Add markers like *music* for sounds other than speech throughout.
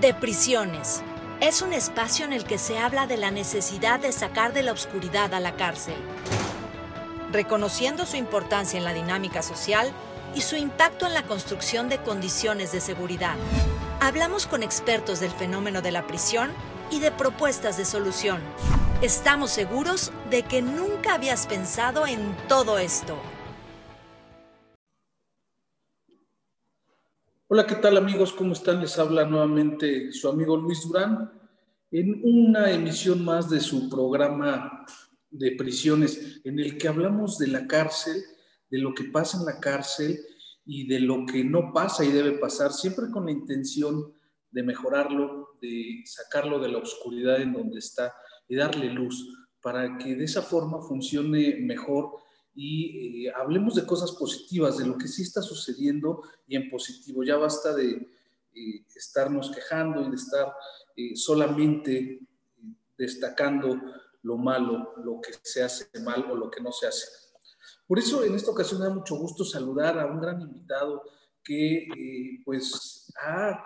de prisiones. Es un espacio en el que se habla de la necesidad de sacar de la oscuridad a la cárcel, reconociendo su importancia en la dinámica social y su impacto en la construcción de condiciones de seguridad. Hablamos con expertos del fenómeno de la prisión y de propuestas de solución. Estamos seguros de que nunca habías pensado en todo esto. Hola, ¿qué tal amigos? ¿Cómo están? Les habla nuevamente su amigo Luis Durán en una emisión más de su programa de prisiones en el que hablamos de la cárcel, de lo que pasa en la cárcel y de lo que no pasa y debe pasar, siempre con la intención de mejorarlo, de sacarlo de la oscuridad en donde está y darle luz para que de esa forma funcione mejor y eh, hablemos de cosas positivas, de lo que sí está sucediendo y en positivo. Ya basta de eh, estarnos quejando y de estar eh, solamente destacando lo malo, lo que se hace mal o lo que no se hace. Por eso en esta ocasión me da mucho gusto saludar a un gran invitado que pues ha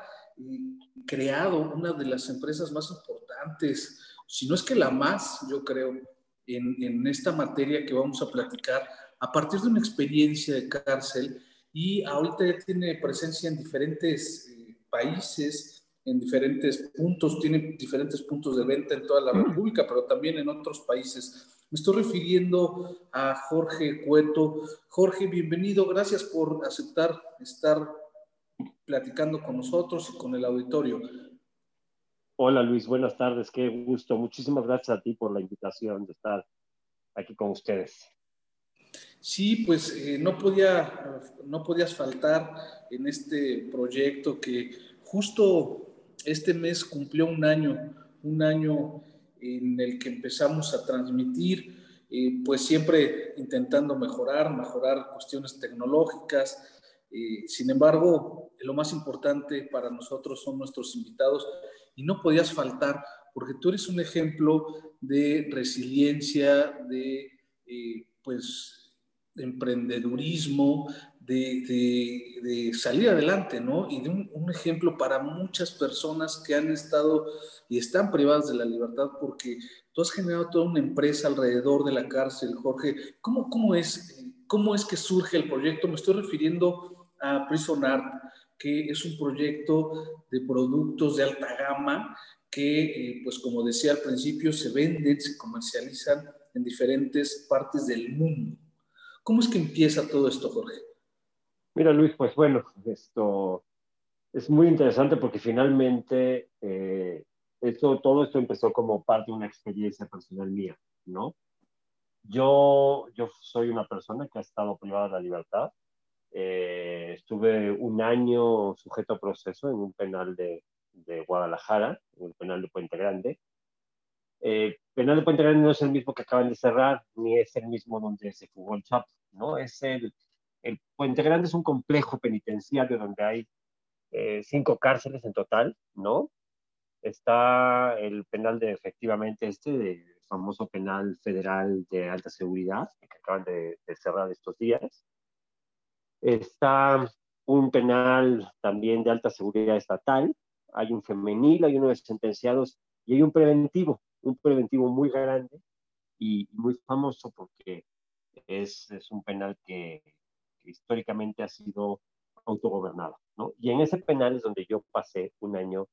creado una de las empresas más importantes, si no es que la más, yo creo, en, esta materia que vamos a platicar a partir de una experiencia de cárcel y ahorita ya tiene presencia en diferentes eh, países, en diferentes puntos, tiene diferentes puntos de venta en toda la República, pero también en otros países. Me estoy refiriendo a Jorge Cueto. Jorge, bienvenido, gracias por aceptar estar platicando con nosotros y con el auditorio. Hola Luis, buenas tardes, qué gusto. Muchísimas gracias a ti por la invitación de estar aquí con ustedes. Sí, pues eh, no, podía, no podías faltar en este proyecto que justo este mes cumplió un año, un año en el que empezamos a transmitir, eh, pues siempre intentando mejorar, mejorar cuestiones tecnológicas. Eh, sin embargo, lo más importante para nosotros son nuestros invitados y no podías faltar porque tú eres un ejemplo de resiliencia, de eh, pues emprendedurismo, de, salir adelante, ¿no? Y de un, un, ejemplo para muchas personas que han estado y están privadas de la libertad porque tú has generado toda una empresa alrededor de la cárcel, Jorge. ¿Cómo, cómo, es, cómo es que surge el proyecto? Me estoy refiriendo a Prison Art que es un proyecto de productos de alta gama que, eh, pues como decía al principio, se venden, se comercializan en diferentes partes del mundo. ¿Cómo es que empieza todo esto, Jorge? Mira, Luis, pues bueno, esto es muy interesante porque finalmente eh, esto, todo esto empezó como parte de una experiencia personal mía, ¿no? Yo, yo soy una persona que ha estado privada de la libertad eh, estuve un año sujeto a proceso en un penal de, de Guadalajara, en el penal de Puente Grande. Eh, penal de Puente Grande no es el mismo que acaban de cerrar, ni es el mismo donde se jugó el Chapo, ¿no? Es el, el Puente Grande es un complejo penitenciario donde hay eh, cinco cárceles en total, ¿no? Está el penal de efectivamente este, el famoso penal federal de alta seguridad, que acaban de, de cerrar estos días. Está un penal también de alta seguridad estatal, hay un femenil, hay uno de sentenciados y hay un preventivo, un preventivo muy grande y muy famoso porque es, es un penal que, históricamente ha sido autogobernado. ¿no? Y en ese penal es donde yo pasé un año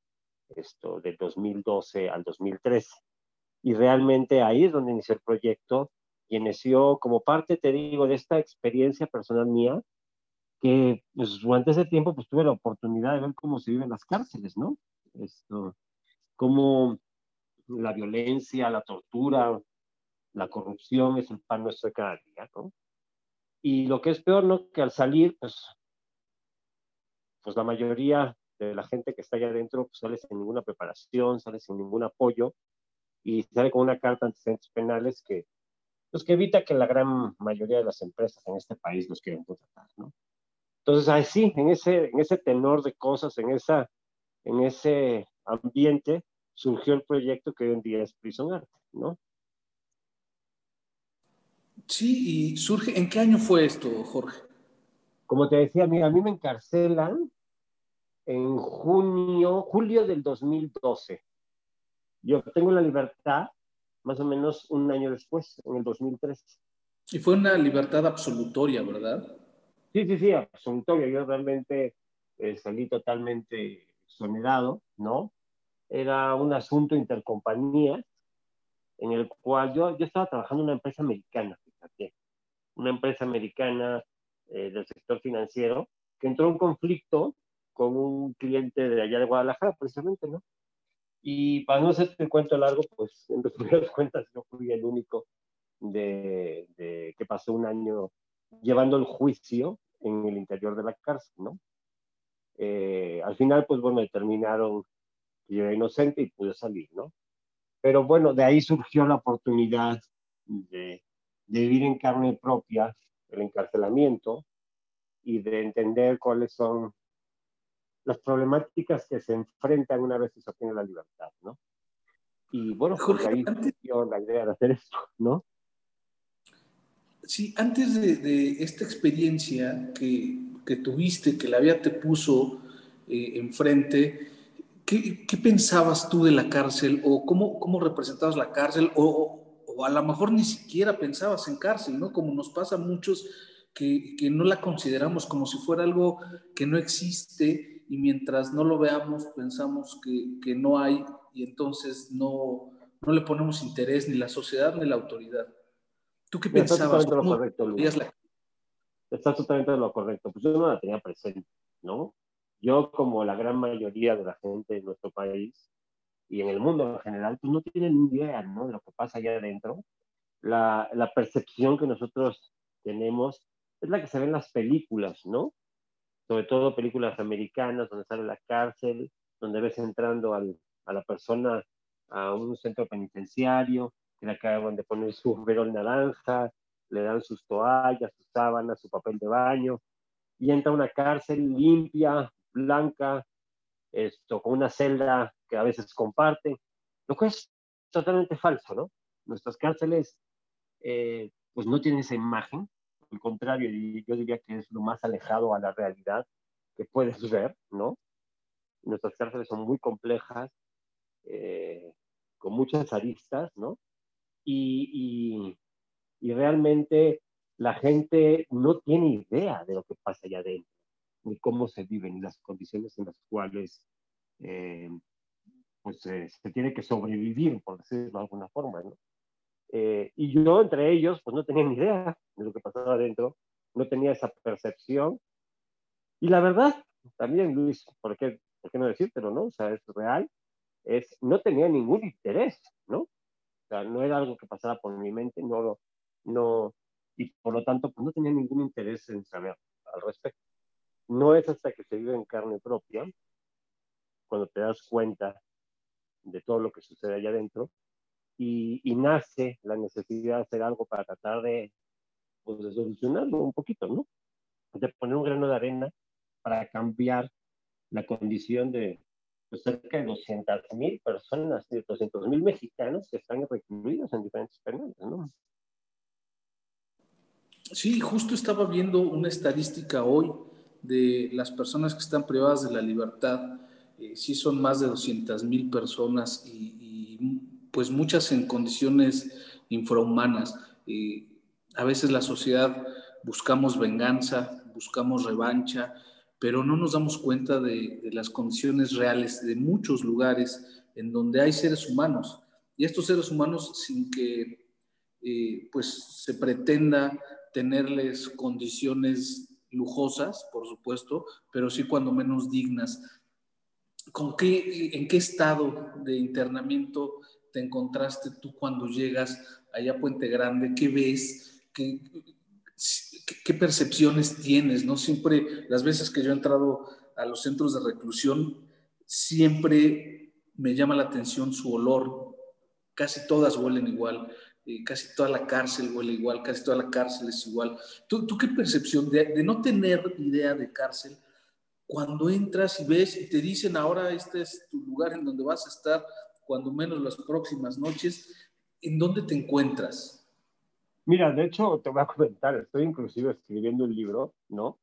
esto, del 2012 al 2013. Y realmente ahí es donde inició el proyecto y inició como parte, te digo, de esta experiencia personal mía que pues, durante ese tiempo pues, tuve la oportunidad de ver cómo se viven las cárceles, ¿no? Esto, cómo la violencia, la tortura, la corrupción es el pan nuestro de cada día, ¿no? Y lo que es peor, ¿no? Que al salir, pues, pues la mayoría de la gente que está allá adentro pues, sale sin ninguna preparación, sale sin ningún apoyo y sale con una carta antecedentes penales que, pues, que evita que la gran mayoría de las empresas en este país los quieran contratar, ¿no? Entonces, así, en ese, en ese tenor de cosas, en, esa, en ese ambiente, surgió el proyecto que hoy en día es Prison Art, ¿no? Sí, y surge, ¿en qué año fue esto, Jorge? Como te decía, mira, a mí me encarcelan en junio, julio del 2012. Yo tengo la libertad más o menos un año después, en el 2013. Y fue una libertad absolutoria, ¿verdad? Sí, sí, sí, absolutoria. Yo realmente eh, salí totalmente exonerado, ¿no? Era un asunto intercompañías en el cual yo, yo estaba trabajando en una empresa americana, fíjate, una empresa americana eh, del sector financiero que entró en conflicto con un cliente de allá de Guadalajara, precisamente, ¿no? Y para no hacerte el cuento largo, pues en primeras *laughs* cuentas yo fui el único de, de, que pasó un año llevando el juicio en el interior de la cárcel, ¿no? Eh, al final, pues bueno, determinaron que yo era inocente y pude salir, ¿no? Pero bueno, de ahí surgió la oportunidad de, de vivir en carne propia el encarcelamiento y de entender cuáles son las problemáticas que se enfrentan una vez que se obtiene la libertad, ¿no? Y bueno, Jorge, ahí surgió la idea de hacer esto, ¿no? Sí, antes de, esta experiencia que, que, tuviste, que la vida te puso eh, enfrente, ¿qué, ¿qué, pensabas tú de la cárcel o cómo, cómo representabas la cárcel o, o, a lo mejor ni siquiera pensabas en cárcel, ¿no? Como nos pasa a muchos que, que no la consideramos como si fuera algo que no existe y mientras no lo veamos pensamos que, que no hay y entonces no, no le ponemos interés ni la sociedad ni la autoridad. ¿Tú qué pensabas? Está totalmente lo correcto, Luis. La... Está totalmente lo correcto. Pues yo no la tenía presente, ¿no? Yo, como la gran mayoría de la gente de nuestro país y en el mundo en general, pues no tienen ni idea, ¿no? De lo que pasa allá adentro. La, la percepción que nosotros tenemos es la que se ve en las películas, ¿no? Sobre todo películas americanas donde sale la cárcel, donde ves entrando al, a la persona a un centro penitenciario, le acaban de poner su verón naranja, le dan sus toallas, sus sábanas, su papel de baño, y entra a una cárcel limpia, blanca, esto, con una celda que a veces comparte, lo que es totalmente falso, ¿no? Nuestras cárceles, eh, pues no tienen esa imagen, al contrario, yo diría que es lo más alejado a la realidad que puedes ver, ¿no? Nuestras cárceles son muy complejas, eh, con muchas aristas, ¿no? Y, y, realmente la gente no tiene idea de lo que pasa allá adentro, ni cómo se viven, ni las condiciones en las cuales eh, pues, eh, se tiene que sobrevivir, por decirlo de alguna forma, ¿no? Eh, y yo entre ellos, pues no tenía ni idea de lo que pasaba adentro, no tenía esa percepción. Y la verdad, también Luis, ¿por qué, por qué no decírtelo, no? O sea, es real, es, no tenía ningún interés, ¿no? Sea, no era algo que pasara por mi mente, no, no, y por lo tanto, pues no tenía ningún interés en saber al respecto. No es hasta que se vive en carne propia, cuando te das cuenta de todo lo que sucede allá adentro, y, y nace la necesidad de hacer algo para tratar de, pues, de solucionarlo un poquito, ¿no? De poner un grano de arena para cambiar la condición de, pues cerca de 200 mil personas, 200 mil mexicanos que están recluidos en diferentes penales, ¿no? Sí, justo estaba viendo una estadística hoy de las personas que están privadas de la libertad. Eh, sí son más de 200 mil personas y, y, pues muchas en condiciones infrahumanas. Eh, a veces la sociedad buscamos venganza, buscamos revancha, pero no nos damos cuenta de, de, las condiciones reales de muchos lugares en donde hay seres humanos. Y estos seres humanos, sin que eh, pues se pretenda tenerles condiciones lujosas, por supuesto, pero sí cuando menos dignas. ¿Con qué, ¿En qué estado de internamiento te encontraste tú cuando llegas allá a Puente Grande? ¿Qué ves? ¿Qué, qué percepciones tienes, ¿no? Siempre, las veces que yo he entrado a los centros de reclusión, siempre me llama la atención su olor. Casi todas huelen igual, eh, casi toda la cárcel huele igual, casi toda la cárcel es igual. ¿Tú, tú qué percepción de, de, no tener idea de cárcel cuando entras y ves y te dicen ahora este es tu lugar en donde vas a estar, cuando menos las próximas noches, ¿en dónde te encuentras? Mira, de hecho, te voy a comentar, estoy inclusive escribiendo un libro, ¿no?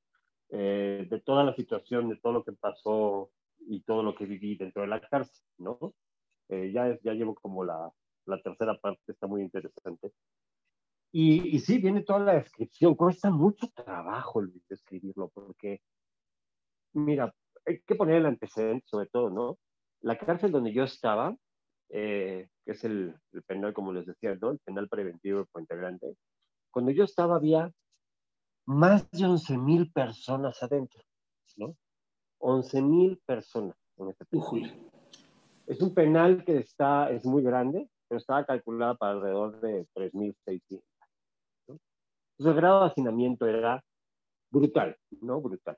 Eh, de toda la situación, de todo lo que pasó y todo lo que viví dentro de la cárcel, ¿no? Eh, ya, ya llevo como la, la tercera parte, está muy interesante. Y, y, sí, viene toda la descripción. Cuesta mucho trabajo, escribirlo, porque, mira, hay que poner el antecedente sobre todo, ¿no? La cárcel donde yo estaba, eh, que es el, el, penal, como les decía, ¿no? El penal preventivo de Puente Grande. Cuando yo estaba había más de 11 mil personas adentro, ¿no? 11 mil personas en este penal. Es un penal que está, es muy grande, pero estaba calculado para alrededor de 3.600. ¿no? Entonces el grado de hacinamiento era brutal, ¿no? Brutal.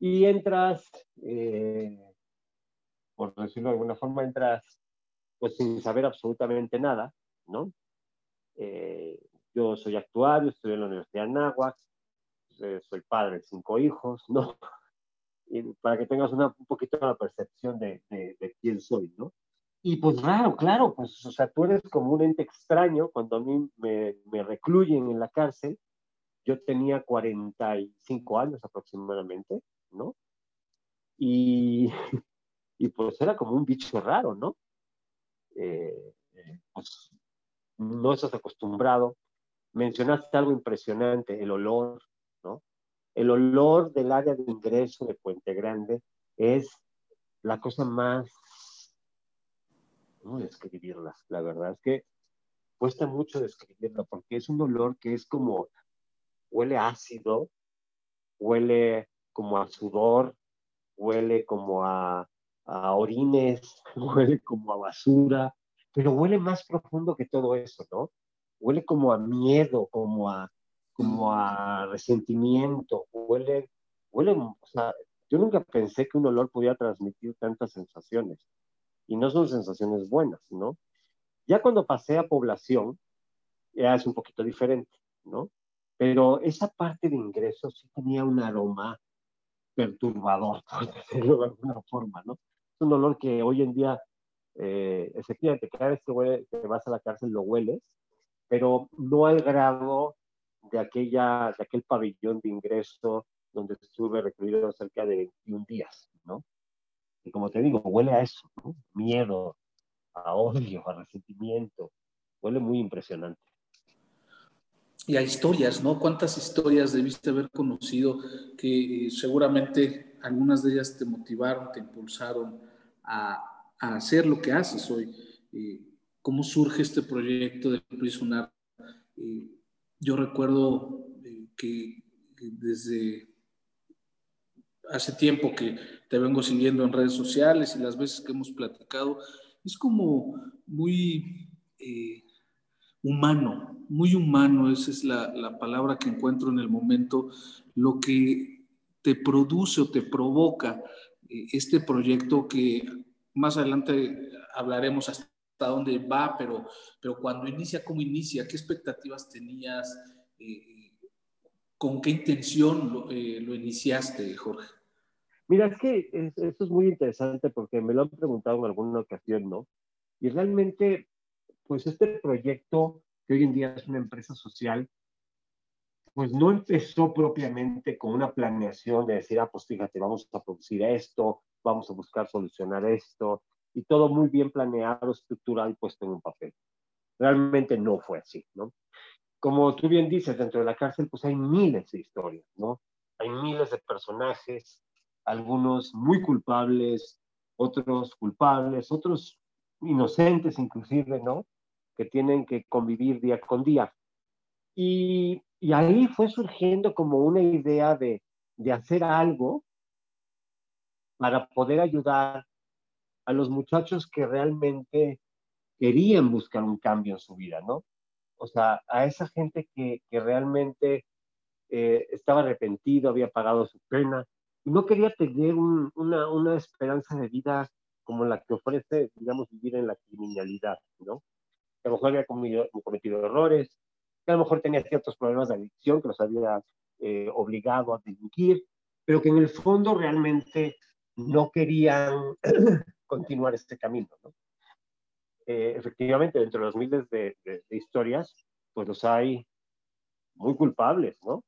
Y entras, eh, por decirlo de alguna forma, entras pues sin saber absolutamente nada, ¿no? Eh, yo soy actuario, estudié en la Universidad de Anáhuac, eh, soy padre de cinco hijos, ¿no? *laughs* Y para que tengas una, un poquito la percepción de, de, de, quién soy, ¿no? Y pues raro, claro, pues, o sea, tú eres como un ente extraño cuando a mí me, me recluyen en la cárcel. Yo tenía 45 años aproximadamente, ¿no? Y, *laughs* y pues era como un bicho raro, ¿no? Eh, pues no estás acostumbrado. Mencionaste algo impresionante, el olor, ¿no? El olor del área de ingreso de Puente Grande es la cosa más, ¿cómo describirla? La verdad es que cuesta mucho describirla porque es un olor que es como, huele ácido, huele como a sudor, huele como a, a orines, *laughs* huele como a basura, pero huele más profundo que todo eso, ¿no? Huele como a miedo, como a, como a resentimiento, huele, huele, o sea, yo nunca pensé que un olor podía transmitir tantas sensaciones, y no son sensaciones buenas, ¿no? Ya cuando pasé a población, ya es un poquito diferente, ¿no? Pero esa parte de ingreso sí tenía un aroma perturbador, *laughs* por decirlo de alguna forma, ¿no? Es un olor que hoy en día, eh, efectivamente, cada vez que, huele, que, vas a la cárcel lo hueles, pero no al grado de, aquella, de aquel pabellón de ingreso donde estuve recluido cerca de 21 días, ¿no? Y como te digo, huele a eso, ¿no? Miedo, a odio, a resentimiento, huele muy impresionante y a historias, ¿no? ¿Cuántas historias debiste haber conocido que eh, seguramente algunas de ellas te motivaron, te impulsaron a, hacer lo que haces hoy? Eh, ¿Cómo surge este proyecto de Prisonar? Eh, yo recuerdo que, que desde hace tiempo que te vengo siguiendo en redes sociales y las veces que hemos platicado, es como muy eh, humano, muy humano, esa es la, palabra que encuentro en el momento, lo que te produce o te provoca eh, este proyecto que más adelante hablaremos hasta dónde va, pero, pero cuando inicia, ¿cómo inicia? ¿Qué expectativas tenías? Eh, ¿Con qué intención lo, eh, lo, iniciaste, Jorge? Mira, es que es, esto es muy interesante porque me lo han preguntado en alguna ocasión, ¿no? Y realmente pues este proyecto, que hoy en día es una empresa social, pues no empezó propiamente con una planeación de decir, ah, pues fíjate, vamos a producir esto, vamos a buscar solucionar esto, y todo muy bien planeado, estructurado y puesto en un papel. Realmente no fue así, ¿no? Como tú bien dices, dentro de la cárcel, pues hay miles de historias, ¿no? Hay miles de personajes, algunos muy culpables, otros culpables, otros inocentes inclusive, ¿no? que tienen que convivir día con día. Y, y ahí fue surgiendo como una idea de, de hacer algo para poder ayudar a los muchachos que realmente querían buscar un cambio en su vida, ¿no? O sea, a esa gente que, que realmente eh, estaba arrepentido, había pagado su pena y no quería tener un, una, una esperanza de vida como la que ofrece, digamos, vivir en la criminalidad, ¿no? a lo mejor había cometido, cometido errores, que a lo mejor tenía ciertos problemas de adicción que los había eh, obligado a delinquir, pero que en el fondo realmente no querían *clears throat* continuar este camino. ¿no? Eh, efectivamente, dentro de los miles de, de, de, historias, pues los hay muy culpables, ¿no?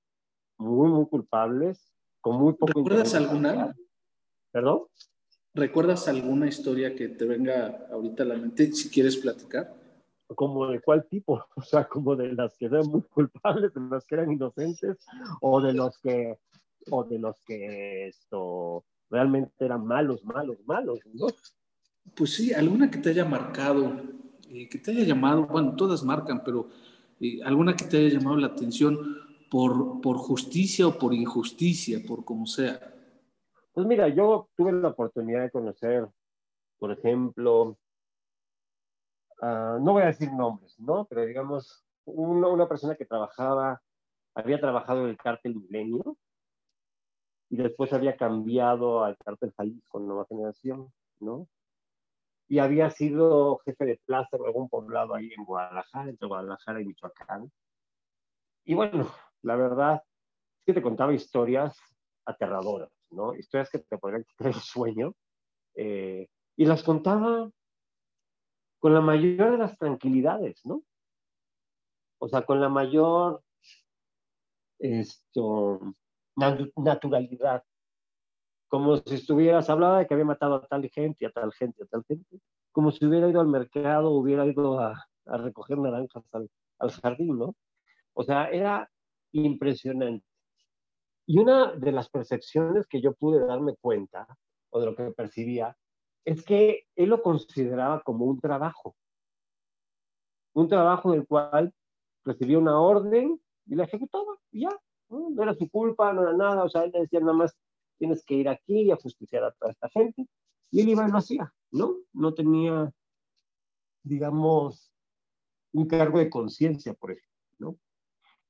Muy, muy culpables, con muy poco... ¿Recuerdas alguna? ¿Perdón? ¿Recuerdas alguna historia que te venga ahorita a la mente, si quieres platicar? ¿Como de cuál tipo? *laughs* O sea, como de las que eran muy culpables, de las que eran inocentes, o de los que, o de los que esto realmente eran malos, malos, malos, ¿no? Pues sí, alguna que te haya marcado, eh, que te haya llamado, bueno, todas marcan, pero eh, alguna que te haya llamado la atención por, por justicia o por injusticia, por como sea. Pues mira, yo tuve la oportunidad de conocer, por ejemplo, no voy a decir nombres, ¿no? Pero digamos, una, una persona que trabajaba, había trabajado en el cártel Milenio y después había cambiado al cártel Jalisco Nueva Generación, ¿no? Y había sido jefe de plaza en algún poblado ahí en Guadalajara, entre Guadalajara y Michoacán. Y bueno, la verdad es que te contaba historias aterradoras, ¿no? Historias que te podrían quitar el sueño. Eh, y las contaba con la mayor de las tranquilidades, ¿no? O sea, con la mayor esto, naturalidad. Como si estuvieras, hablaba de que había matado a tal gente, a tal gente, a tal gente. Como si hubiera ido al mercado, hubiera ido a, recoger naranjas al, al jardín, ¿no? O sea, era impresionante. Y una de las percepciones que yo pude darme cuenta, o de lo que percibía, es que él lo consideraba como un trabajo. Un trabajo en el cual recibía una orden y la ejecutaba, y ya. ¿no? era su culpa, no era nada. O sea, él le decía nada más, tienes que ir aquí y a justiciar a toda esta gente. Y él iba y lo hacía, ¿no? No tenía, digamos, un cargo de conciencia, por ejemplo, ¿no?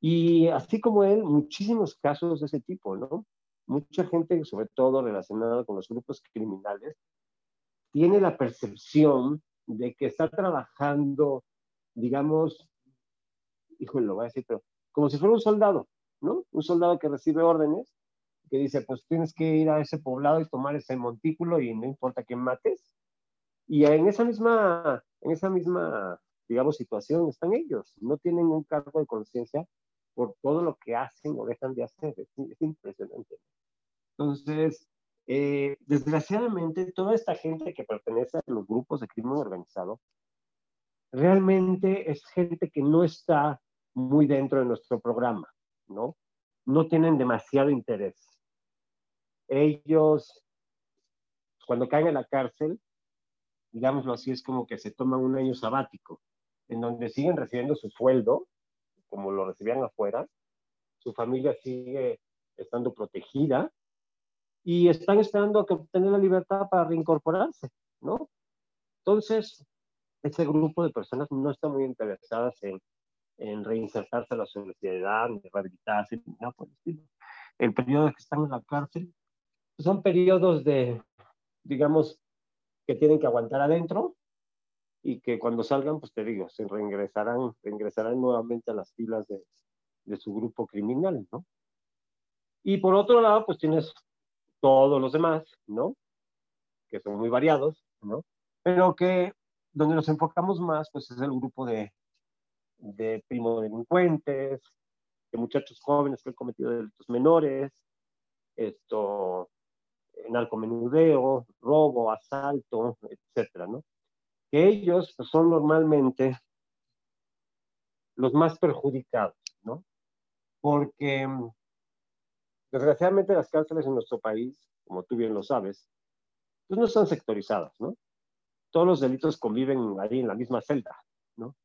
Y así como él, muchísimos casos de ese tipo, ¿no? Mucha gente, sobre todo relacionada con los grupos criminales, tiene la percepción de que está trabajando, digamos, híjole, lo voy a decir, pero como si fuera un soldado, ¿no? Un soldado que recibe órdenes, que dice, pues tienes que ir a ese poblado y tomar ese montículo y no importa quién mates. Y en esa misma, en esa misma, digamos, situación están ellos. No tienen un cargo de conciencia por todo lo que hacen o dejan de hacer. Es, es impresionante. Entonces, eh, desgraciadamente, toda esta gente que pertenece a los grupos de crimen organizado realmente es gente que no está muy dentro de nuestro programa, ¿no? No tienen demasiado interés. Ellos, cuando caen en la cárcel, digámoslo así, es como que se toman un año sabático, en donde siguen recibiendo su sueldo, como lo recibían afuera, su familia sigue estando protegida, y están esperando que obtener la libertad para reincorporarse, ¿no? Entonces, ese grupo de personas no está muy interesadas en, en reinsertarse a la sociedad, en rehabilitarse, nada por el estilo. El periodo que están en la cárcel pues, son periodos de, digamos, que tienen que aguantar adentro y que cuando salgan, pues te digo, se reingresarán, reingresarán nuevamente a las filas de, de su grupo criminal, ¿no? Y por otro lado, pues tienes todos los demás, ¿no? Que son muy variados, ¿no? Pero que donde nos enfocamos más, pues es el grupo de, de primo delincuentes, de muchachos jóvenes que han cometido delitos menores, esto, narcomenudeo, robo, asalto, etcétera, ¿no? Que ellos pues, son normalmente los más perjudicados, ¿no? Porque Desgraciadamente las cárceles en nuestro país, como tú bien lo sabes, pues no están sectorizadas, ¿no? Todos los delitos conviven ahí en la misma celda, ¿no?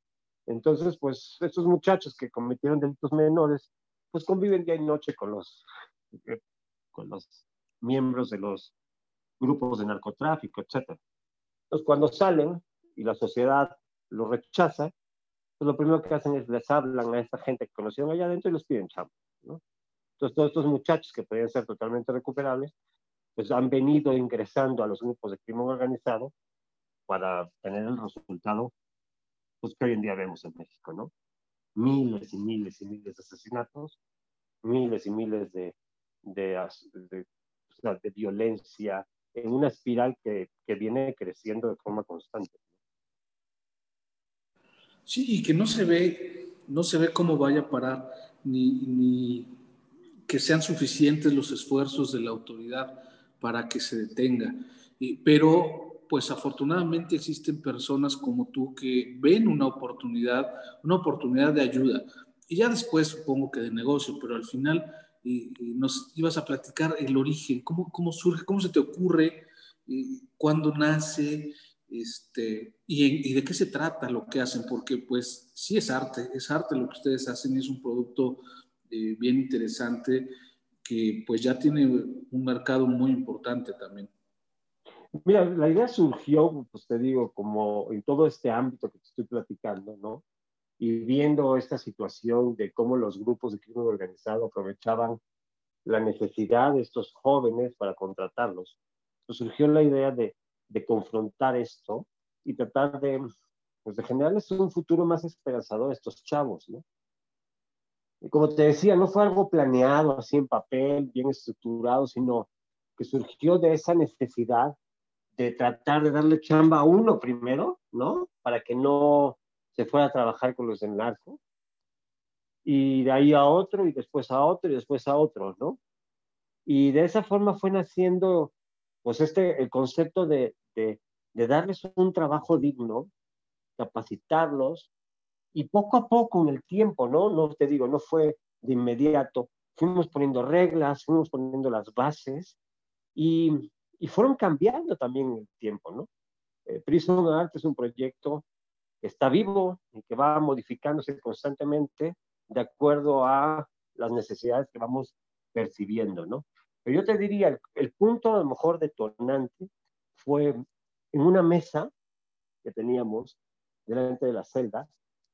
Entonces, pues estos muchachos que cometieron delitos menores, pues conviven día y noche con los, eh, con los miembros de los grupos de narcotráfico, etc. Entonces, cuando salen y la sociedad los rechaza, pues lo primero que hacen es les hablan a esta gente que conocieron allá adentro y les piden chamba, ¿no? Entonces, todos estos muchachos que podían ser totalmente recuperables, pues han venido ingresando a los grupos de crimen organizado para tener el resultado pues, que hoy en día vemos en México, ¿no? Miles y miles y miles de asesinatos, miles y miles de, de, violencia, en una espiral que, que, viene creciendo de forma constante. Sí, y que no se ve, no se ve cómo vaya a parar ni, ni que sean suficientes los esfuerzos de la autoridad para que se detenga. pero pues afortunadamente existen personas como tú que ven una oportunidad, una oportunidad de ayuda. Y ya después supongo que de negocio, pero al final nos ibas a platicar el origen, cómo, cómo surge, cómo se te ocurre, cuándo nace, este, y, de qué se trata lo que hacen, porque pues sí es arte, es arte lo que ustedes hacen y es un producto eh, bien interesante que pues ya tiene un mercado muy importante también. Mira, la idea surgió, pues te digo, como en todo este ámbito que te estoy platicando, ¿no? Y viendo esta situación de cómo los grupos de crimen organizado aprovechaban la necesidad de estos jóvenes para contratarlos, pues surgió la idea de, de confrontar esto y tratar de, pues de generarles un futuro más esperanzador a estos chavos, ¿no? Como te decía, no fue algo planeado así en papel, bien estructurado, sino que surgió de esa necesidad de tratar de darle chamba a uno primero, ¿no? Para que no se fuera a trabajar con los del narco. Y de ahí a otro, y después a otro, y después a otro, ¿no? Y de esa forma fue naciendo, pues, este, el concepto de darles un trabajo digno, capacitarlos, y poco a poco en el tiempo, ¿no? No te digo, no fue de inmediato. Fuimos poniendo reglas, fuimos poniendo las bases, y y fueron cambiando también el tiempo, ¿no? Eh, Prison Art es un proyecto que está vivo y que va modificándose constantemente de acuerdo a las necesidades que vamos percibiendo, ¿no? Pero yo te diría, el, el punto a lo mejor detonante fue en una mesa que teníamos delante de las celdas,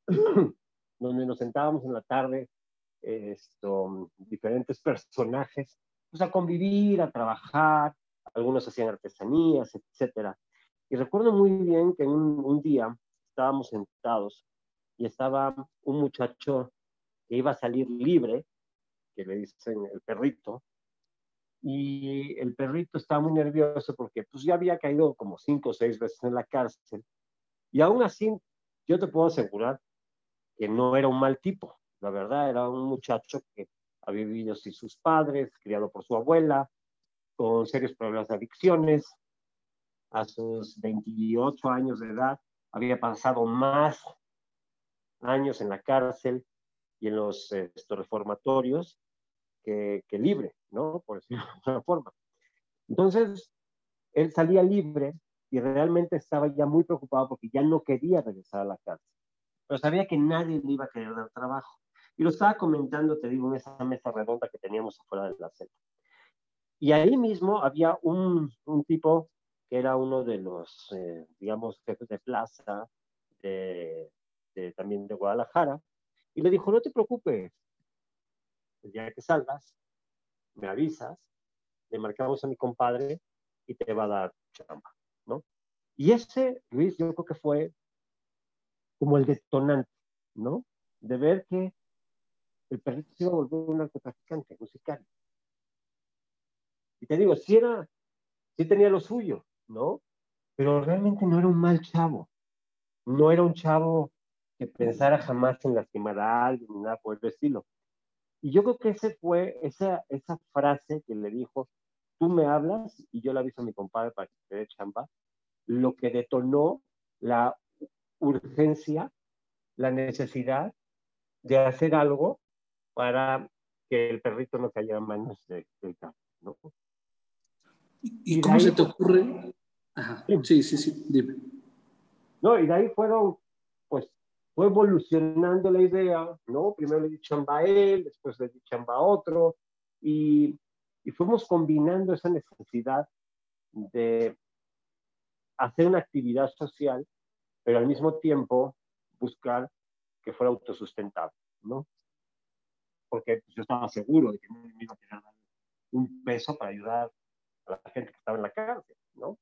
*clears throat* donde nos sentábamos en la tarde, esto, diferentes personajes, pues a convivir, a trabajar, algunos hacían artesanías, etcétera. Y recuerdo muy bien que un, un día estábamos sentados y estaba un muchacho que iba a salir libre, que le dicen el perrito, y el perrito estaba muy nervioso porque pues ya había caído como cinco o seis veces en la cárcel, y aún así yo te puedo asegurar que no era un mal tipo, la verdad era un muchacho que había vivido sin sus padres, criado por su abuela, con serios problemas de adicciones. A sus 28 años de edad había pasado más años en la cárcel y en los estos reformatorios que, que, libre, ¿no? Por decirlo de alguna forma. Entonces, él salía libre y realmente estaba ya muy preocupado porque ya no quería regresar a la cárcel. Pero sabía que nadie le iba a querer dar trabajo. Y lo estaba comentando, te digo, en esa mesa redonda que teníamos afuera de la celda. Y ahí mismo había un, un tipo que era uno de los, eh, digamos, jefes de plaza de, de, también de Guadalajara, y le dijo, no te preocupes, el día que salgas, me avisas, le marcamos a mi compadre y te va a dar chamba, ¿no? Y ese, Luis, yo creo que fue como el detonante, ¿no? De ver que el perrito se iba a volver un narcotraficante musical. Y te digo, sí, era, sí tenía lo suyo, ¿no? Pero realmente no era un mal chavo. No era un chavo que pensara jamás en lastimar a alguien, ni nada por el estilo. Y yo creo que ese fue esa, esa frase que le dijo, tú me hablas y yo le aviso a mi compadre para que te dé chamba, lo que detonó la urgencia, la necesidad de hacer algo para que el perrito no cayera en manos del campo, ¿no? ¿Y, cómo se te ocurre? Ajá. Sí, sí, sí, dime. No, y de ahí fueron, pues, fue evolucionando la idea, ¿no? Primero le di chamba a él, después le di chamba a otro, y, y fuimos combinando esa necesidad de hacer una actividad social, pero al mismo tiempo buscar que fuera autosustentable, ¿no? Porque yo estaba seguro de que no me iba a tener un peso para ayudar a la gente que estaba en la cárcel, ¿no?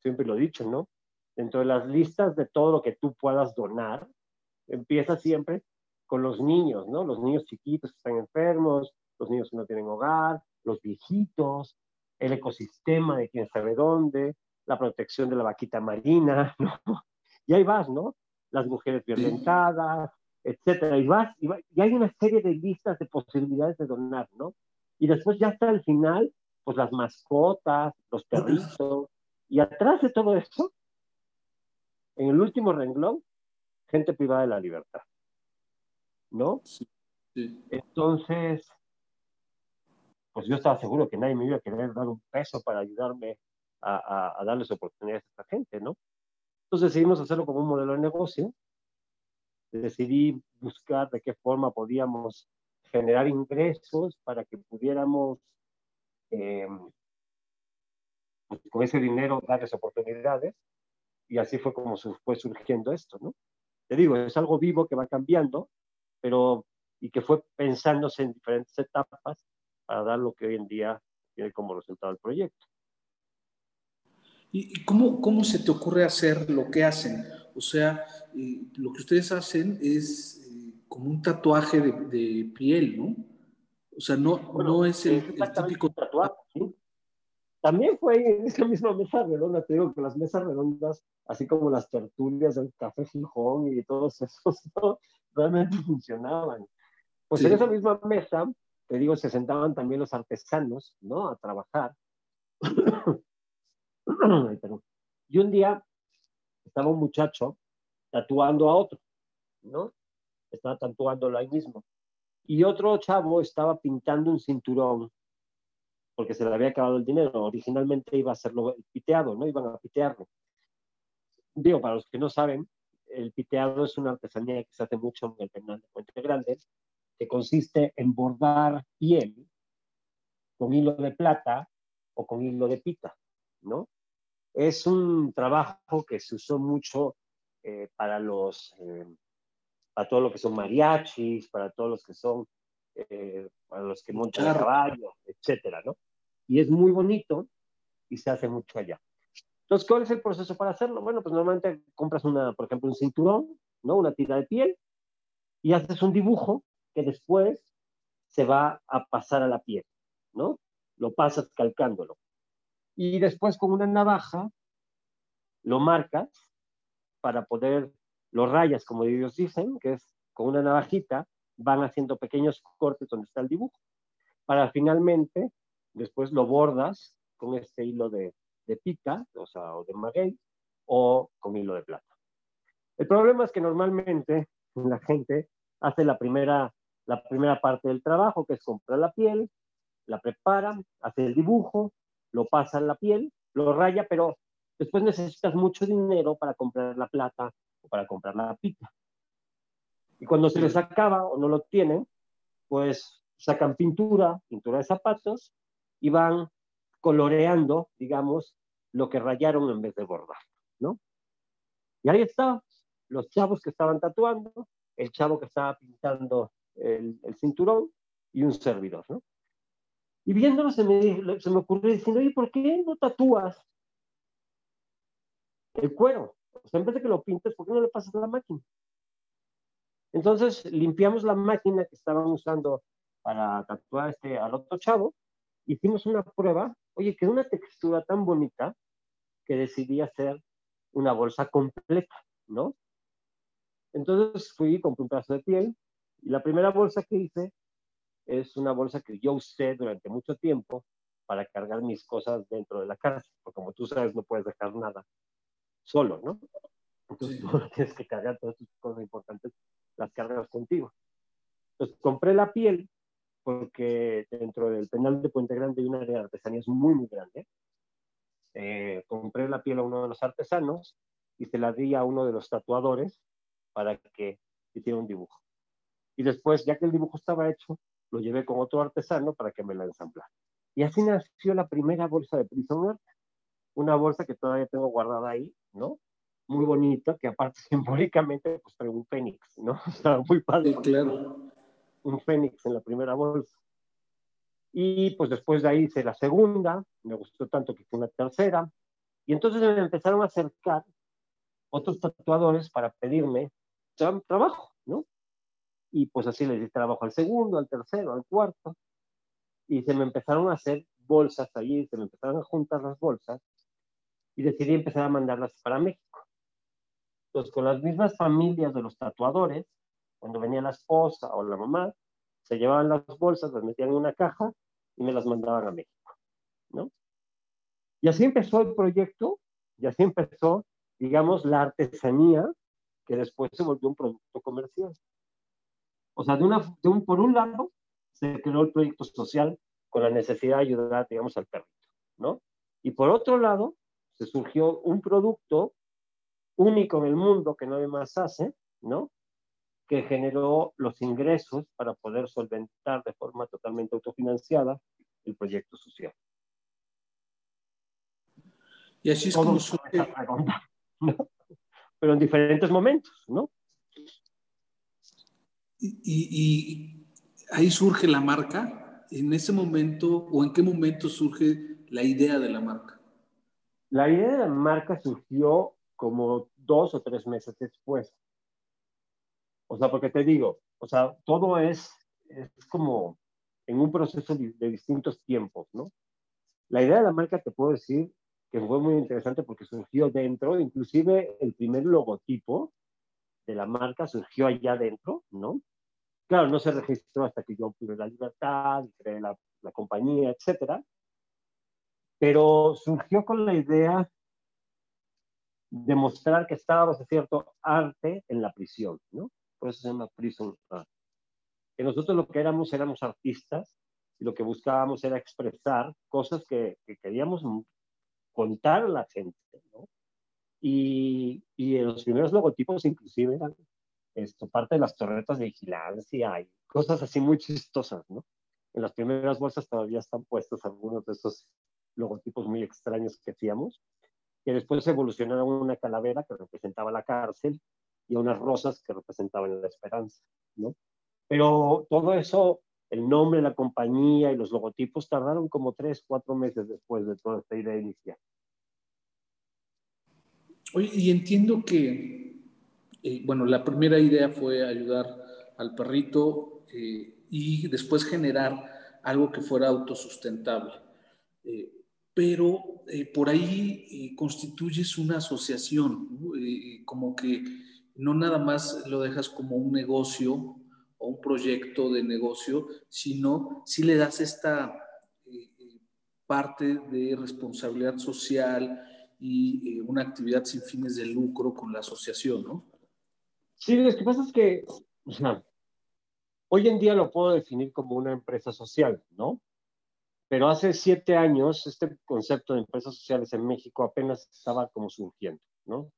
Siempre lo he dicho, ¿no? Dentro de las listas de todo lo que tú puedas donar, empieza siempre con los niños, ¿no? Los niños chiquitos que están enfermos, los niños que no tienen hogar, los viejitos, el ecosistema de quién sabe dónde, la protección de la vaquita marina, *laughs* ¿no? Y ahí vas, ¿no? Las mujeres violentadas, etcétera. Y vas, y, y hay una serie de listas de posibilidades de donar, ¿no? Y después ya hasta el final, pues las mascotas, los perritos, Y atrás de todo esto, en el último renglón, gente privada de la libertad. ¿No? Sí. Entonces, pues yo estaba seguro que nadie me iba a querer dar un peso para ayudarme a, a, darles oportunidades a esta gente, ¿no? Entonces decidimos hacerlo como un modelo de negocio. Decidí buscar de qué forma podíamos generar ingresos para que pudiéramos, eh, pues, con ese dinero, darles oportunidades. Y así fue como fue surgiendo esto, ¿no? Te digo, es algo vivo que va cambiando, pero y que fue pensándose en diferentes etapas para dar lo que hoy en día tiene como resultado el proyecto. ¿Y cómo, cómo se te ocurre hacer lo que hacen? O sea, eh, lo que ustedes hacen es eh, como un tatuaje de, de, piel, ¿no? O sea, no, no es el, típico tatuaje. ¿sí? También fue en esa misma mesa redonda, te digo que las mesas redondas, así como las tertulias del Café Gijón y todos esos, *laughs* ¿no? realmente funcionaban. Pues en esa misma mesa, te digo, se sentaban también los artesanos, ¿no? A trabajar. *clears throat* y un día estaba un muchacho tatuando a otro, ¿no? Estaba tatuándolo ahí mismo. Y otro chavo estaba pintando un cinturón porque se le había acabado el dinero. Originalmente iba a serlo piteado, ¿no? Iban a pitearlo. Digo, para los que no saben, el piteado es una artesanía que se hace mucho en el penal de Puente Grande, que consiste en bordar piel con hilo de plata o con hilo de pita, ¿no? Es un trabajo que se usó mucho eh, para los, eh, para todo lo que son mariachis, para todos los que son, eh, para los que montan a caballo, etcétera, ¿no? Y es muy bonito y se hace mucho allá. Entonces, ¿cuál es el proceso para hacerlo? Bueno, pues normalmente compras una, por ejemplo, un cinturón, ¿no? Una tira de piel y haces un dibujo que después se va a pasar a la piel, ¿no? Lo pasas calcándolo. Y después con una navaja lo marcas para poder, lo rayas, como ellos dicen, que es con una navajita, van haciendo pequeños cortes donde está el dibujo, para finalmente, después lo bordas con este hilo de, de pica, o sea, o de maguey, o con hilo de plata. El problema es que normalmente la gente hace la primera la primera parte del trabajo, que es comprar la piel, la prepara, hace el dibujo, lo pasa en la piel, lo raya, pero después necesitas mucho dinero para comprar la plata o para comprar la pica. Y cuando se les acaba o no lo tienen, pues sacan pintura, pintura de zapatos y van coloreando, digamos, lo que rayaron en vez de bordar, ¿no? Y ahí está, los chavos que estaban tatuando, el chavo que estaba pintando el, cinturón y un servidor, ¿no? Y viéndolo se me, se me ocurrió diciendo, oye, ¿por qué no tatúas el cuero? O sea, en vez de que lo pintes, ¿por qué no le pasas a la máquina? Entonces limpiamos la máquina que estaban usando para tatuar este, al otro chavo, hicimos una prueba, oye, quedó una textura tan bonita que decidí hacer una bolsa completa, ¿no? Entonces fui, compré un pedazo de piel, y la primera bolsa que hice es una bolsa que yo usé durante mucho tiempo para cargar mis cosas dentro de la casa, porque como tú sabes, no puedes dejar nada solo, ¿no? Entonces *laughs* tú tienes que cargar todas tus cosas importantes, las cargas contigo. Entonces compré la piel porque dentro del penal de Puente Grande hay una área de artesanías muy, muy grande. Eh, compré la piel a uno de los artesanos y se la di a uno de los tatuadores para que hiciera un dibujo. Y después, ya que el dibujo estaba hecho, lo llevé con otro artesano para que me la ensamblara. Y así nació la primera bolsa de Prison Una bolsa que todavía tengo guardada ahí, ¿no? Muy bonita, que aparte *laughs* simbólicamente, pues trae un fénix, ¿no? *laughs* O sea, muy padre. claro. Un fénix en la primera bolsa. Y pues después de ahí hice la segunda, me gustó tanto que fue una tercera. Y entonces me empezaron a acercar otros tatuadores para pedirme trabajo, ¿no? Y pues así le di trabajo al segundo, al tercero, al cuarto, y se me empezaron a hacer bolsas allí, se me empezaron a juntar las bolsas, y decidí empezar a mandarlas para México. Entonces, con las mismas familias de los tatuadores, cuando venía la esposa o la mamá, se llevaban las bolsas, las metían en una caja y me las mandaban a México, ¿no? Y así empezó el proyecto, y así empezó, digamos, la artesanía que después se volvió un producto comercial. O sea, de una, de un, por un lado, se creó el proyecto social con la necesidad de ayudar, digamos, al perrito, ¿no? Y por otro lado, se surgió un producto único en el mundo que nadie más hace, ¿no? Que generó los ingresos para poder solventar de forma totalmente autofinanciada el proyecto social. Y así es como surge... *laughs* ¿no? Pero en diferentes momentos, ¿no? Y, ahí surge la marca. ¿En ese momento o en qué momento surge la idea de la marca? La idea de la marca surgió como dos o tres meses después. O sea, porque te digo, o sea, todo es, es como en un proceso de, de distintos tiempos, ¿no? La idea de la marca te puedo decir que fue muy interesante porque surgió dentro, inclusive el primer logotipo de la marca surgió allá dentro, ¿no? Claro, no se registró hasta que yo obtuve la libertad, creé la, la compañía, etcétera. Pero surgió con la idea de mostrar que estábamos de cierto arte en la prisión, ¿no? Por eso se llama prison art. Que nosotros lo que éramos éramos artistas y lo que buscábamos era expresar cosas que, que queríamos contar a la gente, ¿no? Y, y los primeros logotipos inclusive eran esto, parte de las torretas de vigilancia y cosas así muy chistosas, ¿no? En las primeras bolsas todavía están puestos algunos de esos logotipos muy extraños que hacíamos, que después evolucionaron a una calavera que representaba la cárcel y a unas rosas que representaban la esperanza, ¿no? Pero todo eso, el nombre, la compañía y los logotipos tardaron como tres, cuatro meses después de toda esta idea inicial. Oye, y entiendo que eh, bueno, la primera idea fue ayudar al perrito eh, y después generar algo que fuera autosustentable. Eh, pero por ahí constituyes una asociación, como que no nada más lo dejas como un negocio o un proyecto de negocio, sino si le das esta parte de responsabilidad social y una actividad sin fines de lucro con la asociación, ¿no? Sí, lo que pasa es que o sea, hoy en día lo puedo definir como una empresa social, ¿no? Pero hace siete años este concepto de empresas sociales en México apenas estaba como surgiendo, ¿no?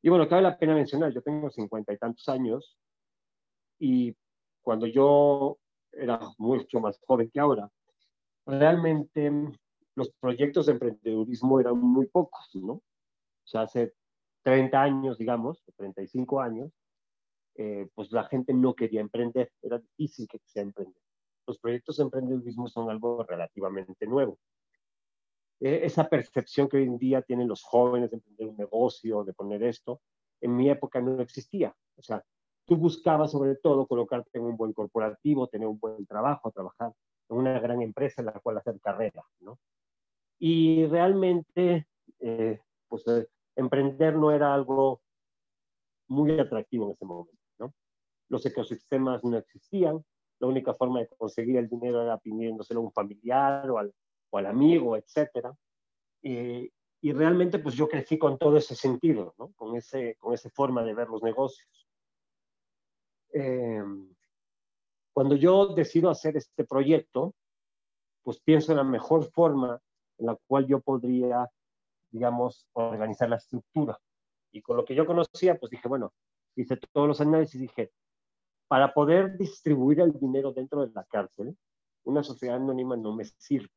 Y bueno, cabe la pena mencionar, yo tengo cincuenta y tantos años y cuando yo era mucho más joven que ahora, realmente los proyectos de emprendedurismo eran muy pocos, ¿no? O sea, hace 30 años, digamos, 35 años, eh, pues la gente no quería emprender, era difícil que se emprender. Los proyectos de emprendedurismo son algo relativamente nuevo. Eh, esa percepción que hoy en día tienen los jóvenes de emprender un negocio, de poner esto, en mi época no existía. O sea, tú buscabas sobre todo colocarte en un buen corporativo, tener un buen trabajo, trabajar en una gran empresa en la cual hacer carrera, ¿no? Y realmente, eh, pues emprender no era algo muy atractivo en ese momento. Los ecosistemas no existían, la única forma de conseguir el dinero era pidiéndoselo a un familiar o al, o al amigo, etc. Y realmente pues yo crecí con todo ese sentido, con, ese, con esa forma de ver los negocios. Eh, cuando yo decido hacer este proyecto, pues pienso en la mejor forma en la cual yo podría digamos, organizar la estructura. Y con lo que yo conocía, pues dije, bueno, hice todos los análisis y dije, para poder distribuir el dinero dentro de la cárcel, una sociedad anónima no me sirve.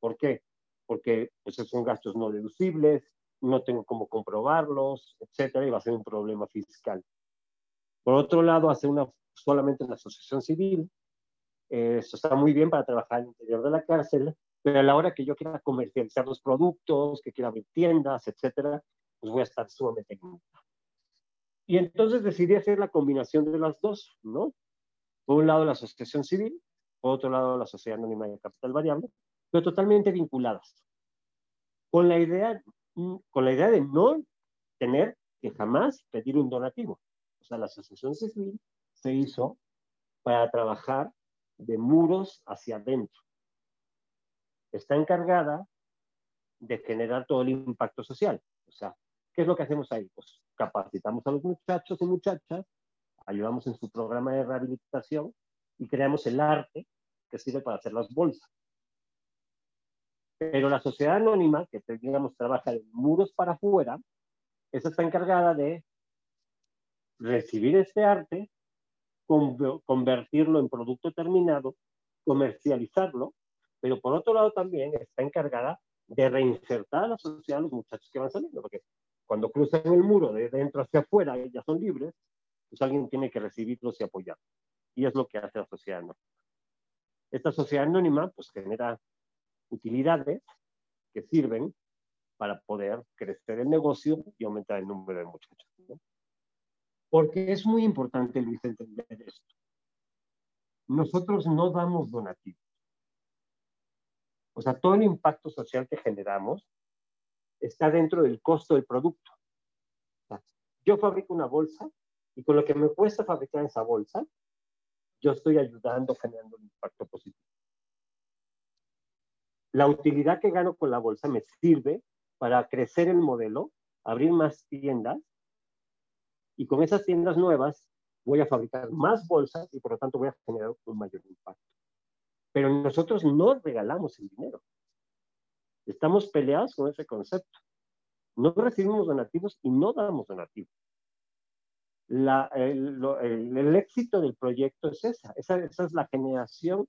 ¿Por qué? Porque pues, son gastos no deducibles, no tengo cómo comprobarlos, etcétera, y va a ser un problema fiscal. Por otro lado, hacer una, solamente una asociación civil, eh, eso está muy bien para trabajar al interior de la cárcel, pero a la hora que yo quiera comercializar los productos, que quiera abrir tiendas, etcétera, pues voy a estar sumamente. Y entonces decidí hacer la combinación de las dos, ¿no? Por un lado la asociación civil, por otro lado la sociedad anónima de capital variable, pero totalmente vinculadas. Con la idea, con la idea de no tener que jamás pedir un donativo. O sea, la asociación civil se hizo para trabajar de muros hacia adentro está encargada de generar todo el impacto social. O sea, ¿qué es lo que hacemos ahí? Pues capacitamos a los muchachos y muchachas, ayudamos en su programa de rehabilitación y creamos el arte que sirve para hacer las bolsas. Pero la sociedad anónima, que digamos trabaja de muros para afuera, esa está encargada de recibir este arte, convertirlo en producto terminado, comercializarlo, pero por otro lado también está encargada de reinsertar a la sociedad a los muchachos que van saliendo, porque cuando cruzan el muro de dentro hacia afuera y ya son libres, pues alguien tiene que recibirlos y apoyarlos. Y es lo que hace la sociedad anónima. Esta sociedad anónima pues genera utilidades que sirven para poder crecer el negocio y aumentar el número de muchachos. Porque es muy importante, Luis, entender esto. Nosotros no damos donativos. O sea, todo el impacto social que generamos está dentro del costo del producto. yo fabrico una bolsa y con lo que me cuesta fabricar esa bolsa, yo estoy ayudando generando un impacto positivo. La utilidad que gano con la bolsa me sirve para crecer el modelo, abrir más tiendas y con esas tiendas nuevas voy a fabricar más bolsas y por lo tanto voy a generar un mayor impacto. Pero nosotros no regalamos el dinero. Estamos peleados con ese concepto. No recibimos donativos y no damos donativos. el, éxito del proyecto es esa. esa. Esa es la generación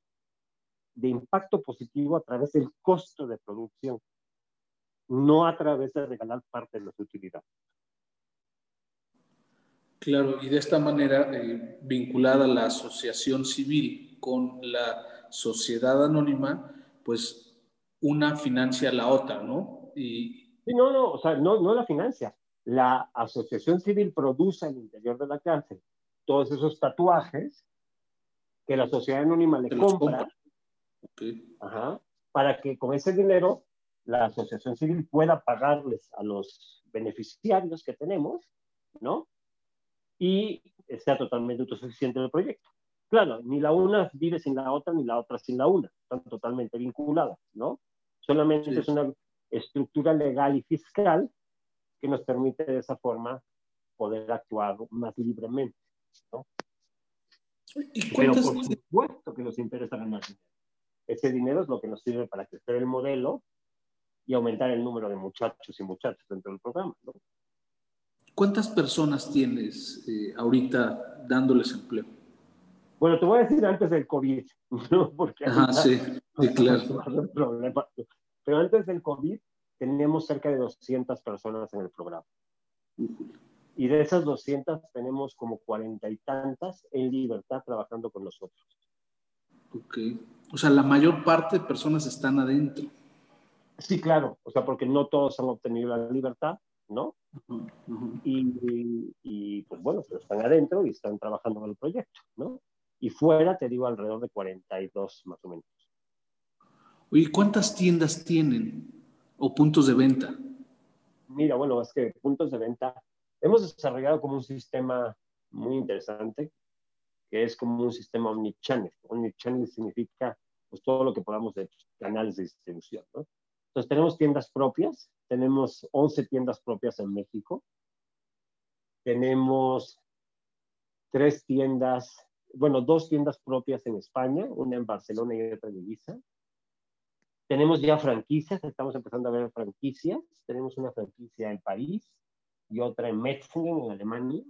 de impacto positivo a través del costo de producción, no a través de regalar parte de las utilidades. Claro, y de esta manera, eh, vinculada la asociación civil con la sociedad anónima, pues una financia a la otra, ¿no? Y... Sí, no, no, o sea, no, no la financia. La asociación civil produce al interior de la cárcel todos esos tatuajes que la sociedad anónima le compra, Ajá, para que con ese dinero la asociación civil pueda pagarles a los beneficiarios que tenemos, ¿no? Y sea totalmente autosuficiente el proyecto. Claro, ni la una vive sin la otra, ni la otra sin la una. Están totalmente vinculadas, ¿no? Solamente es una estructura legal y fiscal que nos permite de esa forma poder actuar más libremente, ¿no? Pero por supuesto que nos interesa ganar dinero. Ese dinero es lo que nos sirve para crecer el modelo y aumentar el número de muchachos y muchachas dentro del programa, ¿no? ¿Cuántas personas tienes eh, ahorita dándoles empleo? Bueno, te voy a decir antes del COVID, *laughs* ¿no? Porque sí, sí, *laughs* claro. Pero antes del COVID tenemos cerca de 200 personas en el programa. Y de esas 200 tenemos como cuarenta y tantas en libertad trabajando con nosotros. Ok. O sea, la mayor parte de personas están adentro. Sí, claro. O sea, porque no todos han obtenido la libertad, ¿no? Y, y, pues bueno, pero están adentro y están trabajando en el proyecto, ¿no? Y fuera te digo alrededor de 42 más o menos. Oye, ¿cuántas tiendas tienen o puntos de venta? Mira, bueno, es que puntos de venta hemos desarrollado como un sistema muy interesante, que es como un sistema omnichannel. Omnichannel significa pues, todo lo que podamos de canales de distribución, ¿no? Entonces tenemos tiendas propias, tenemos 11 tiendas propias en México, tenemos tres tiendas bueno, dos tiendas propias en España, una en Barcelona y otra en Ibiza. Tenemos ya franquicias, estamos empezando a ver franquicias. Tenemos una franquicia en París y otra en Metzingen, en Alemania.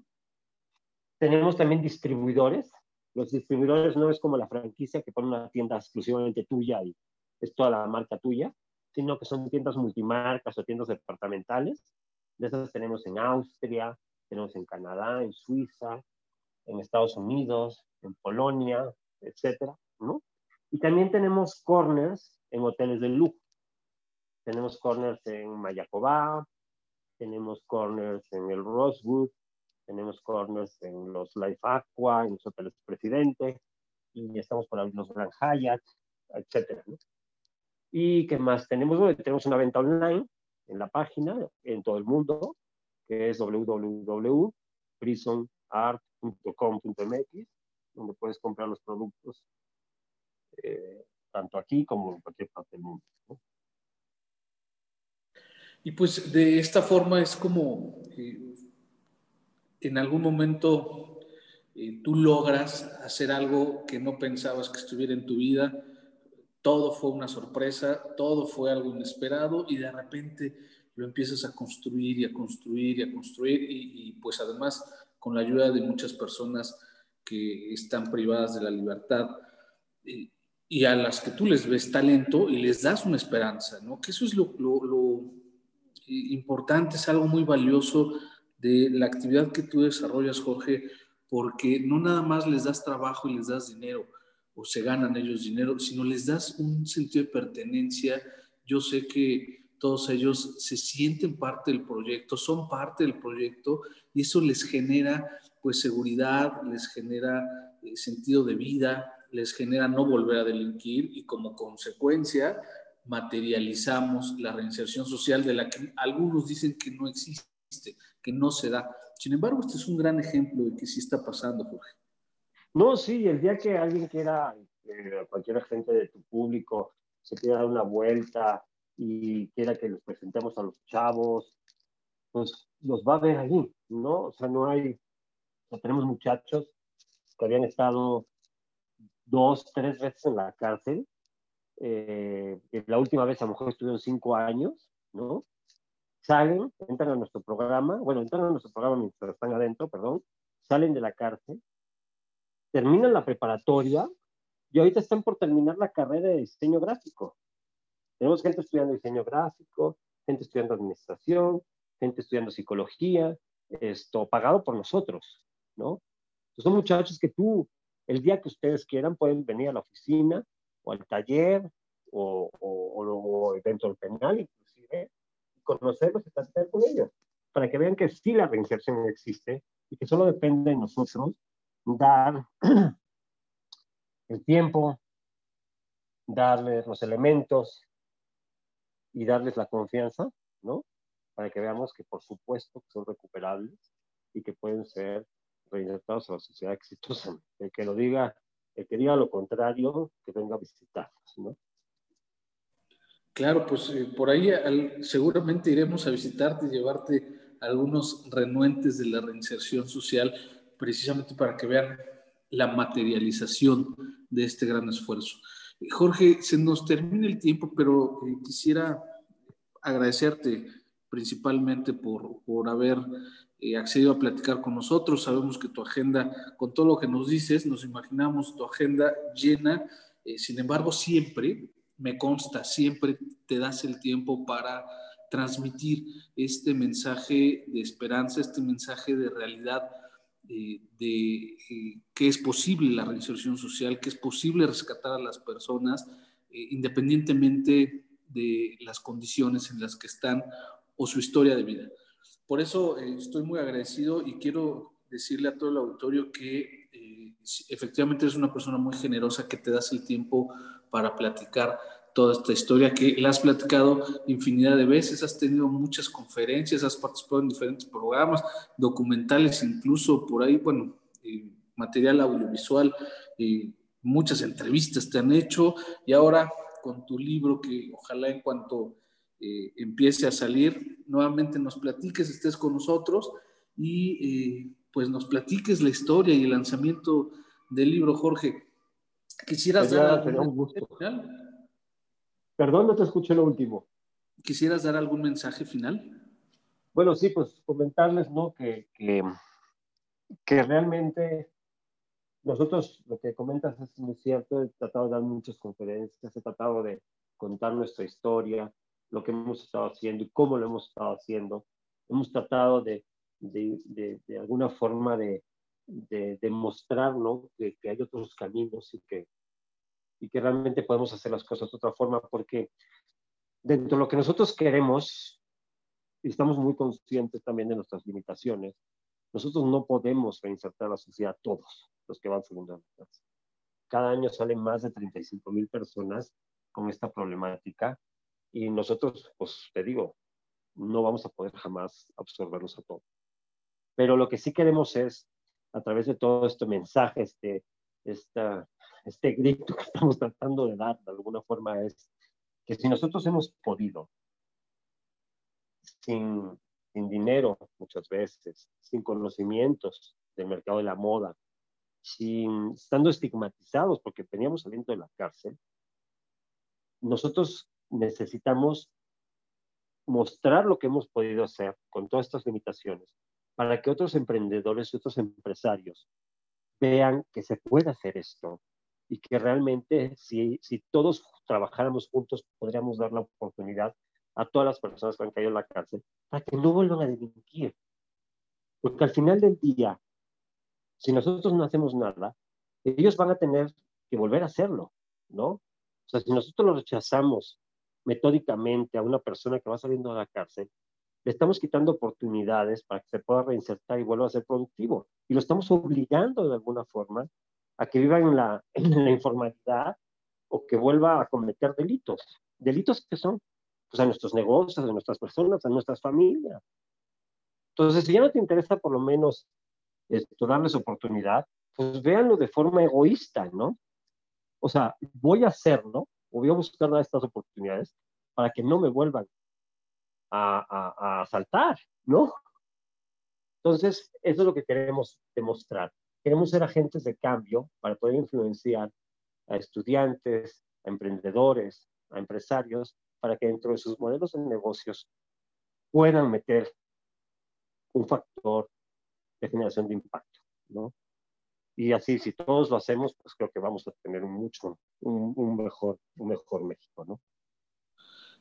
Tenemos también distribuidores. Los distribuidores no es como la franquicia que pone una tienda exclusivamente tuya y es toda la marca tuya, sino que son tiendas multimarcas o tiendas departamentales. De esas tenemos en Austria, tenemos en Canadá, en Suiza, en Estados Unidos, en Polonia, etcétera, ¿no? Y también tenemos corners en hoteles de lujo. Tenemos corners en Mayacobá, tenemos corners en el Rosewood, tenemos corners en los Life Aqua, en los hoteles Presidente, y estamos por los Grand Hyatt, etcétera, ¿no? ¿Y qué más? Tenemos, tenemos una venta online en la página, en todo el mundo, que es www.prisonart.com.mx donde puedes comprar los productos eh, tanto aquí como en cualquier parte del mundo. Y pues de esta forma es como eh, en algún momento eh, tú logras hacer algo que no pensabas que estuviera en tu vida, todo fue una sorpresa, todo fue algo inesperado y de repente lo empiezas a construir y a construir y a construir y, pues además con la ayuda de muchas personas que están privadas de la libertad eh, y a las que tú les ves talento y les das una esperanza, ¿no? Que eso es lo, lo importante, es algo muy valioso de la actividad que tú desarrollas, Jorge, porque no nada más les das trabajo y les das dinero, o se ganan ellos dinero, sino les das un sentido de pertenencia. Yo sé que todos ellos se sienten parte del proyecto, son parte del proyecto y eso les genera pues seguridad, les genera eh, sentido de vida, les genera no volver a delinquir y como consecuencia materializamos la reinserción social de la que algunos dicen que no existe, que no se da. Sin embargo, este es un gran ejemplo de que sí está pasando, Jorge. No, sí, el día que alguien quiera, eh, cualquier agente de tu público, se quiera dar una vuelta y quiera que los presentemos a los chavos, pues los va a ver allí, ¿no? O sea, no hay, o tenemos muchachos que habían estado dos, tres veces en la cárcel. Eh, la última vez a lo mejor estuvieron cinco años, ¿no? Salen, entran a nuestro programa, bueno, entran a nuestro programa mientras están adentro, perdón, salen de la cárcel terminan la preparatoria y ahorita están por terminar la carrera de diseño gráfico. Tenemos gente estudiando diseño gráfico, gente estudiando administración, gente estudiando psicología, esto pagado por nosotros, ¿no? son muchachos que tú, el día que ustedes quieran, pueden venir a la oficina o al taller o, o, dentro del penal, inclusive, conocerlos y platicar con ellos, para que vean que sí la reinserción existe y que solo depende de nosotros dar *clears throat* el tiempo, darles los elementos y darles la confianza, ¿no? Para que veamos que por supuesto son recuperables y que pueden ser reinsertados a la sociedad exitosa. El que lo diga, el que diga lo contrario, que venga a visitarnos, ¿no? Claro, pues eh, por ahí seguramente iremos a visitarte y llevarte algunos renuentes de la reinserción social precisamente para que vean la materialización de este gran esfuerzo. Jorge, se nos termina el tiempo, pero eh, quisiera agradecerte principalmente por, por haber eh, accedido a platicar con nosotros. Sabemos que tu agenda, con todo lo que nos dices, nos imaginamos tu agenda llena. Eh, sin embargo, siempre, me consta, siempre te das el tiempo para transmitir este mensaje de esperanza, este mensaje de realidad eh, de eh, que es posible la reinserción social, que es posible rescatar a las personas eh, independientemente de las condiciones en las que están o su historia de vida. Por eso estoy muy agradecido y quiero decirle a todo el auditorio que efectivamente eres una persona muy generosa, que te das el tiempo para platicar toda esta historia que la has platicado infinidad de veces, has tenido muchas conferencias, has participado en diferentes programas, documentales incluso por ahí, bueno, eh, material audiovisual, y muchas entrevistas te han hecho y ahora con tu libro que ojalá en cuanto eh, empiece a salir, nuevamente nos platiques, estés con nosotros y eh, pues nos platiques la historia y el lanzamiento del libro, Jorge. Quisieras dar... un gusto. Perdón, no te escuché lo último. ¿Quisieras dar algún mensaje final? Bueno, sí, pues comentarles, ¿no? Que, que, que realmente nosotros, lo que comentas es muy cierto, he tratado de dar muchas conferencias, he tratado de contar nuestra historia, lo que hemos estado haciendo y cómo lo hemos estado haciendo. Hemos tratado de, de, de, de alguna forma de, de demostrar ¿no? que, que, hay otros caminos y que, y que realmente podemos hacer las cosas de otra forma, porque dentro de lo que nosotros queremos, y estamos muy conscientes también de nuestras limitaciones, nosotros no podemos reinsertar a la sociedad todos los que van saliendo de la Cada año salen más de 35 mil personas con esta problemática y nosotros, pues te digo, no vamos a poder jamás absorberlos a todos. Pero lo que sí queremos es, a través de todo este mensaje, este, esta este grito que *laughs* estamos tratando de dar de alguna forma es que si nosotros hemos podido sin, dinero muchas veces, sin conocimientos del mercado de la moda, sin, estando estigmatizados porque veníamos saliendo de la cárcel, nosotros necesitamos mostrar lo que hemos podido hacer con todas estas limitaciones para que otros emprendedores y otros empresarios vean que se puede hacer esto y que realmente si, si todos trabajáramos juntos podríamos dar la oportunidad a todas las personas que han caído en la cárcel para que no vuelvan a delinquir. Porque al final del día, si nosotros no hacemos nada, ellos van a tener que volver a hacerlo, ¿no? O sea, si nosotros lo rechazamos metódicamente a una persona que va saliendo de la cárcel, le estamos quitando oportunidades para que se pueda reinsertar y vuelva a ser productivo. Y lo estamos obligando de alguna forma a que viva *laughs* en la, informalidad o que vuelva a cometer delitos. ¿Delitos que son? Pues a nuestros negocios, a nuestras personas, a nuestras familias. Entonces, si ya no te interesa por lo menos esto, darles oportunidad, pues véanlo de forma egoísta, ¿no? O sea, voy a hacerlo, o voy a buscar estas oportunidades para que no me vuelvan a, a, asaltar, ¿no? Entonces, eso es lo que queremos demostrar. Queremos ser agentes de cambio para poder influenciar a estudiantes, a emprendedores, a empresarios, para que dentro de sus modelos de negocios puedan meter un factor de generación de impacto, ¿no? Y así, si todos lo hacemos, pues creo que vamos a tener un mucho, un, mejor, un mejor México, ¿no?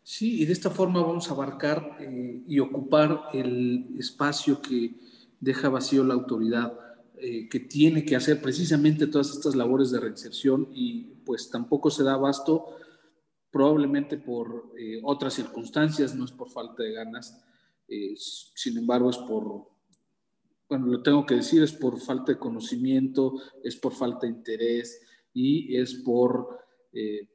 Sí, y de esta forma vamos a abarcar eh, y ocupar el espacio que deja vacío la autoridad, eh, que tiene que hacer precisamente todas estas labores de reinserción y pues tampoco se da abasto, probablemente por eh, otras circunstancias, no es por falta de ganas, sin embargo es por bueno, lo tengo que decir, es por falta de conocimiento, es por falta de interés y es por, eh,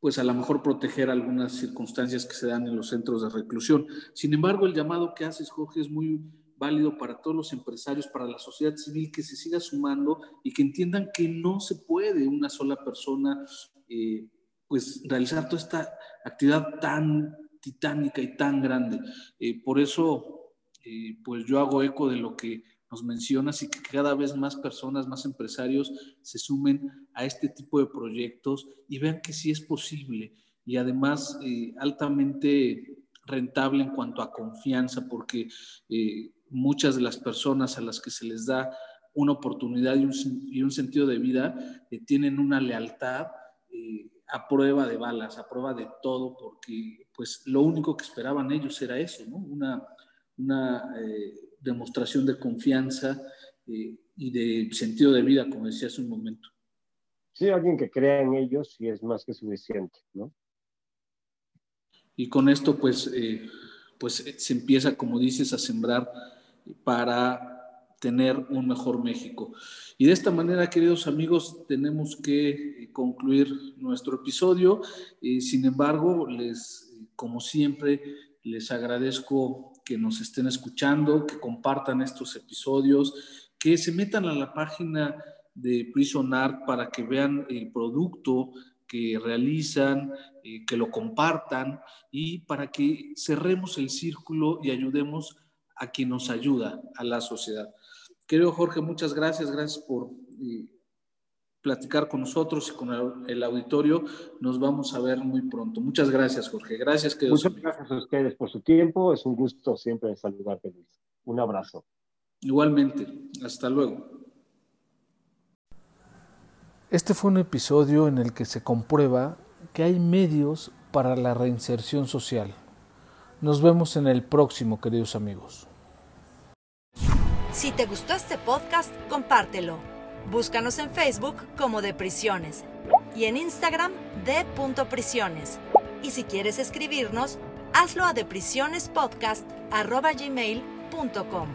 pues a lo mejor proteger algunas circunstancias que se dan en los centros de reclusión. Sin embargo, el llamado que haces, Jorge, es muy válido para todos los empresarios, para la sociedad civil, que se siga sumando y que entiendan que no se puede una sola persona, eh, pues realizar toda esta actividad tan titánica y tan grande. Eh, por eso pues yo hago eco de lo que nos mencionas y que cada vez más personas, más empresarios se sumen a este tipo de proyectos y vean que sí es posible y además eh, altamente rentable en cuanto a confianza porque eh, muchas de las personas a las que se les da una oportunidad y un, sentido de vida eh, tienen una lealtad a prueba de balas, a prueba de todo, porque pues lo único que esperaban ellos era eso, ¿no? Una, una eh, demostración de confianza eh, y de sentido de vida, como decía hace un momento. Sí, alguien que crea en ellos y es más que suficiente, ¿no? Y con esto, pues, eh, pues se empieza, como dices, a sembrar para tener un mejor México. Y de esta manera, queridos amigos, tenemos que concluir nuestro episodio. sin embargo, les, como siempre, les agradezco que nos estén escuchando, que compartan estos episodios, que se metan a la página de Prison Art para que vean el producto que realizan, eh, que lo compartan y para que cerremos el círculo y ayudemos quien nos ayuda, a la sociedad. Querido Jorge, muchas gracias, gracias por eh, platicar con nosotros y con el, auditorio. Nos vamos a ver muy pronto. Muchas gracias, Jorge. Gracias, que Muchas gracias a ustedes por su tiempo. Es un gusto siempre saludarte, Luis. Un abrazo. Igualmente. Hasta luego. Este fue un episodio en el que se comprueba que hay medios para la reinserción social. Nos vemos en el próximo, queridos amigos. Si te gustó este podcast, compártelo Búscanos en Facebook como De Prisiones y en Instagram de Prisiones. Y si quieres escribirnos, hazlo a deprisionespodcast.gmail.com.